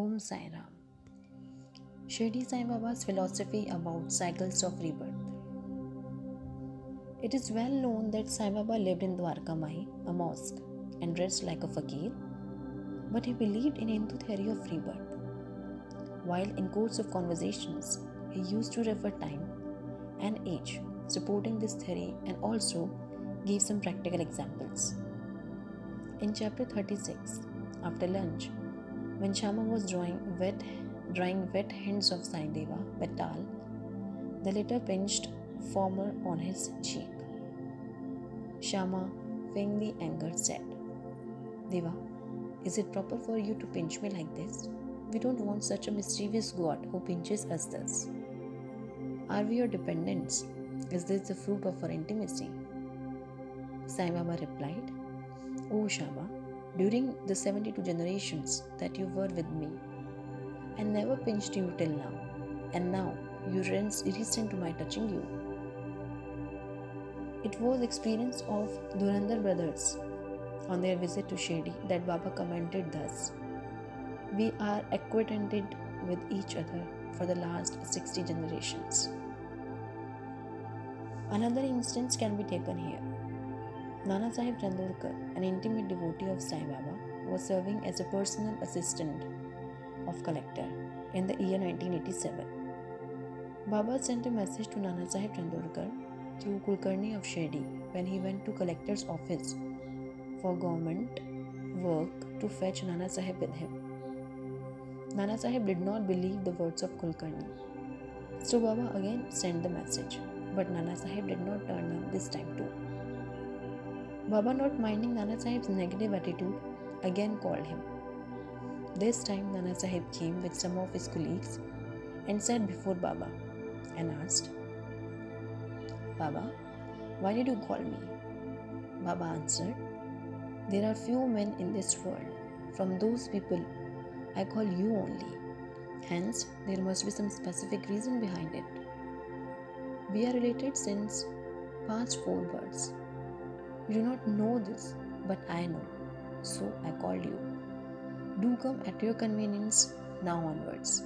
Om Sai Ram. Shirdi Sai Baba's philosophy about cycles of rebirth. It is well known that Sai Baba lived in Dwarkamai, a mosque, and dressed like a fakir, but he believed in Hindu theory of rebirth. While in course of conversations, he used to refer time and age, supporting this theory, and also gave some practical examples. In chapter 36, after lunch, when Shama was drawing wet, drying wet hands of Sai Deva with towel, the latter pinched former on his cheek. Shama, faintly angered, said, Deva, is it proper for you to pinch me like this? We don't want such a mischievous God who pinches us thus. Are we your dependents? Is this the fruit of our intimacy? Sai Baba replied, oh, O Shama, during the 72 generations that you were with me, I never pinched you till now, and now you resent to my touching you. It was experience of Dhurandhar brothers on their visit to Shirdi that Baba commented thus We are acquainted with each other for the last 60 generations. Another instance can be taken here. Nana Sahib Chandorkar, an intimate devotee of Sai Baba, was serving as a personal assistant of collector in the year 1987. Baba sent a message to Nana Sahib Chandorkar through Kulkarni of Shirdi when he went to collector's office for government work to fetch Nana Sahib with him. Nana Sahib did not believe the words of Kulkarni. So Baba again sent the message, but Nana Sahib did not turn up this time too. Baba, not minding Nana Sahib's negative attitude, again called him. This time Nana Sahib came with some of his colleagues and sat before Baba and asked, Baba, why did you call me? Baba answered, There are few men in this world. From those people, I call you only. Hence, there must be some specific reason behind it. We are related since past four births. You do not know this, but I know. So I called you. Do come at your convenience now onwards.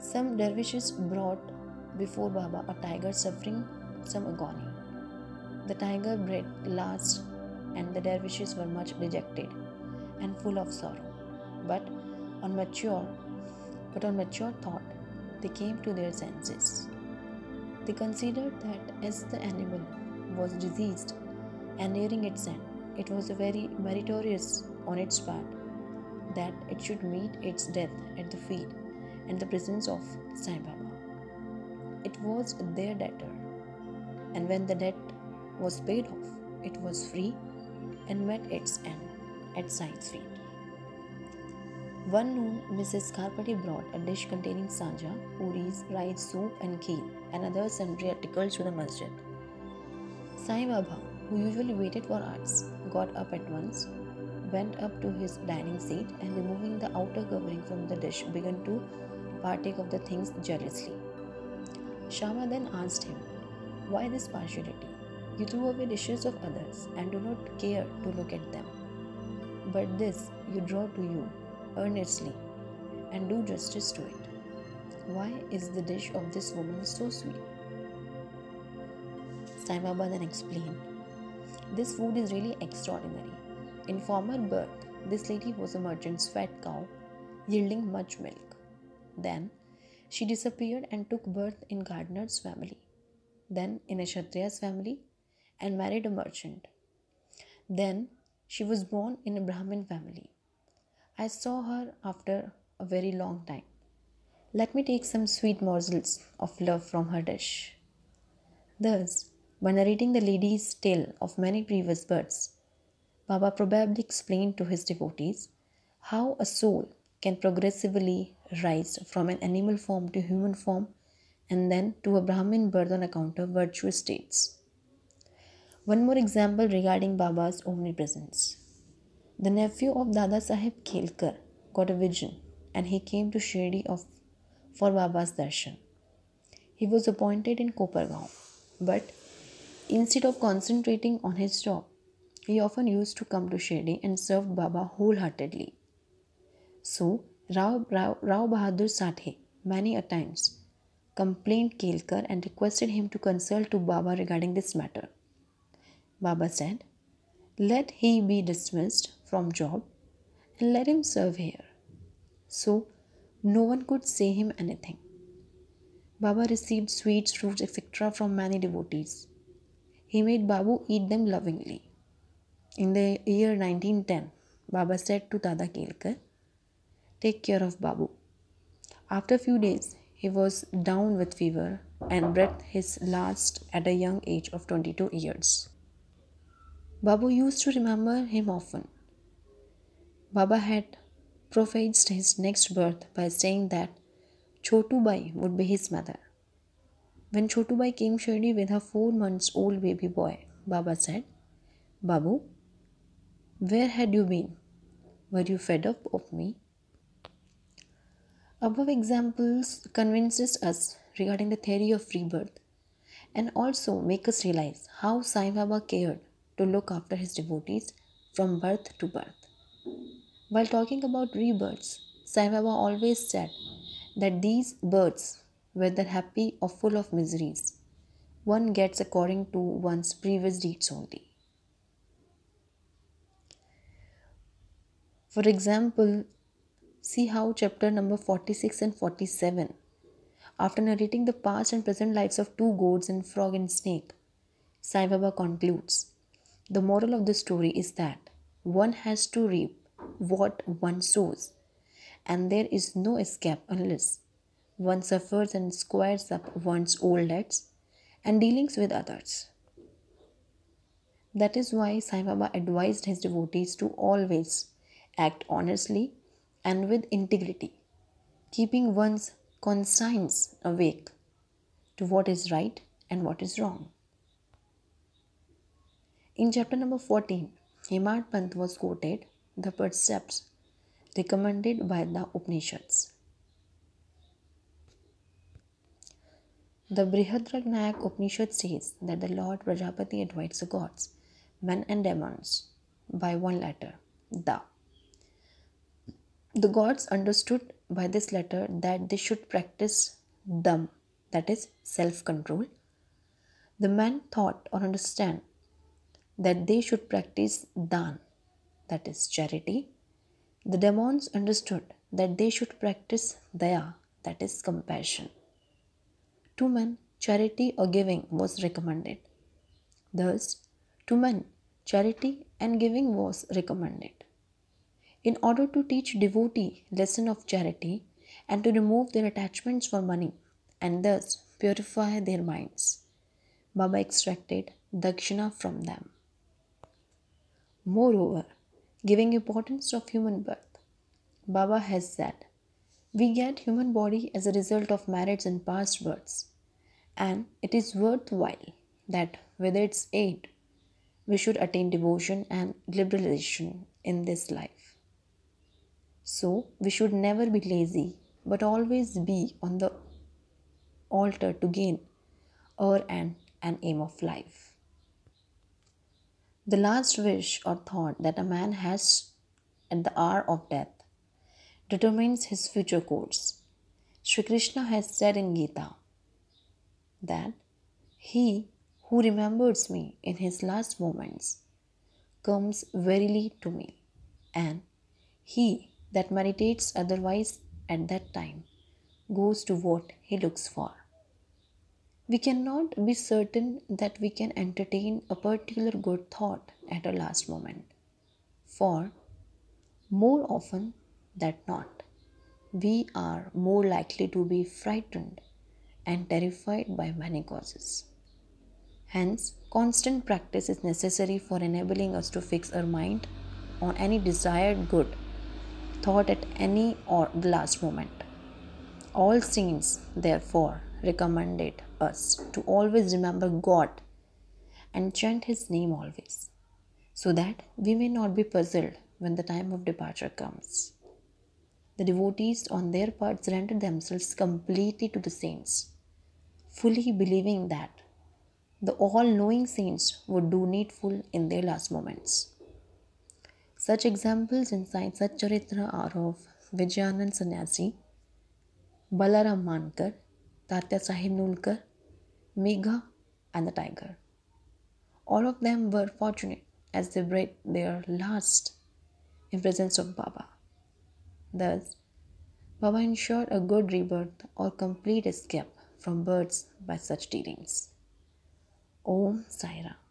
Some dervishes brought before Baba a tiger suffering some agony. The tiger bred last, and the dervishes were much dejected and full of sorrow. But on mature, but on mature thought, they came to their senses. They considered that as the animal was diseased and nearing its end, it was very meritorious on its part that it should meet its death at the feet and the presence of Sai Baba. It was their debtor, and when the debt was paid off, it was free and met its end at Sai's feet. One noon, Mrs. Khaparde brought a dish containing sanja, puris, rice, soup, and kheer, and other sundry articles to the masjid. Sai Baba, who usually waited for us, got up at once, went up to his dining seat, and removing the outer covering from the dish, began to partake of the things jealously. Shama then asked him, Why this partiality? You throw away dishes of others and do not care to look at them. But this you draw to you earnestly and do justice to it. Why is the dish of this woman so sweet? Sai then explained, This food is really extraordinary. In former birth, this lady was a merchant's fat cow, yielding much milk. Then she disappeared and took birth in gardener's family, then in a Kshatriya's family, and married a merchant. Then she was born in a Brahmin family. I saw her after a very long time. Let me take some sweet morsels of love from her dish. Thus, by narrating the lady's tale of many previous births, Baba probably explained to his devotees how a soul can progressively rise from an animal form to human form and then to a Brahmin birth on account of virtuous states. One more example regarding Baba's omnipresence. The nephew of Dada Sahib Kelkar got a vision and he came to Shirdi of, for Baba's darshan. He was appointed in Kopargaon, but instead of concentrating on his job, he often used to come to Shirdi and served Baba wholeheartedly. So, Rao, Rao, Rao Bahadur Sathe many a times complained Kelkar and requested him to consult to Baba regarding this matter. Baba said, Let he be dismissed from job and let him serve here. So no one could say him anything. Baba received sweets, fruits, etc. from many devotees. He made Babu eat them lovingly. In the year 1910, Baba said to Dada Kelkar, Take care of Babu. After a few days, he was down with fever and breathed his last at a young age of 22 years. Babu used to remember him often. Baba had prophesied his next birth by saying that Chotu Bai would be his mother. When Chotu Bai came Shirdi with her four months old baby boy, Baba said, Babu, where had you been? Were you fed up of me? Above examples convinces us regarding the theory of rebirth and also make us realize how Sai Baba cared to look after his devotees from birth to birth. While talking about rebirths, Sai Baba always said that these births, whether happy or full of miseries, one gets according to one's previous deeds only. For example, See how chapter number 46 and 47, after narrating the past and present lives of two goats and frog and snake, Sai Baba concludes The moral of the story is that one has to reap what one sows, and there is no escape unless one suffers and squares up one's old debts and dealings with others. That is why Sai Baba advised his devotees to always act honestly and with integrity, keeping one's conscience awake to what is right and what is wrong. In chapter number 14, Hemad Pant was quoted the precepts recommended by the Upanishads. The Brihadaranyaka Upanishad says that the Lord Prajapati advised the gods, men and demons by one letter, the the gods understood by this letter that they should practice dam, that is self control. The men thought or understand that they should practice dan, that is charity. The demons understood that they should practice daya, that is compassion. To men, charity or giving was recommended. Thus, to men, charity and giving was recommended in order to teach devotee lesson of charity and to remove their attachments for money and thus purify their minds. Baba extracted dakshina from them. Moreover, giving importance of human birth, Baba has said, we get human body as a result of marriage and past births, and it is worthwhile that with its aid we should attain devotion and liberalization in this life. So, we should never be lazy, but always be on the altar to gain our end and aim of life. The last wish or thought that a man has at the hour of death determines his future course. Sri Krishna has said in Gita that he who remembers me in his last moments comes verily to me, and he that meditates otherwise at that time goes to what he looks for. We cannot be certain that we can entertain a particular good thought at a last moment, for more often than not, we are more likely to be frightened and terrified by many causes. Hence, constant practice is necessary for enabling us to fix our mind on any desired good thought at any or the last moment. All saints, therefore, recommended us to always remember God and chant His name always, so that we may not be puzzled when the time of departure comes. The devotees, on their part, surrendered themselves completely to the saints, fully believing that the all knowing saints would do needful in their last moments. Such examples in Sai Satcharitra are of Vijayanand Sannyasi, Balaram Mankar, Tatya Sahib Nulkar, Megha, and the tiger. All of them were fortunate as they breathed their last in presence of Baba. Thus, Baba ensured a good rebirth or complete escape from births by such dealings. Om Sai Ram.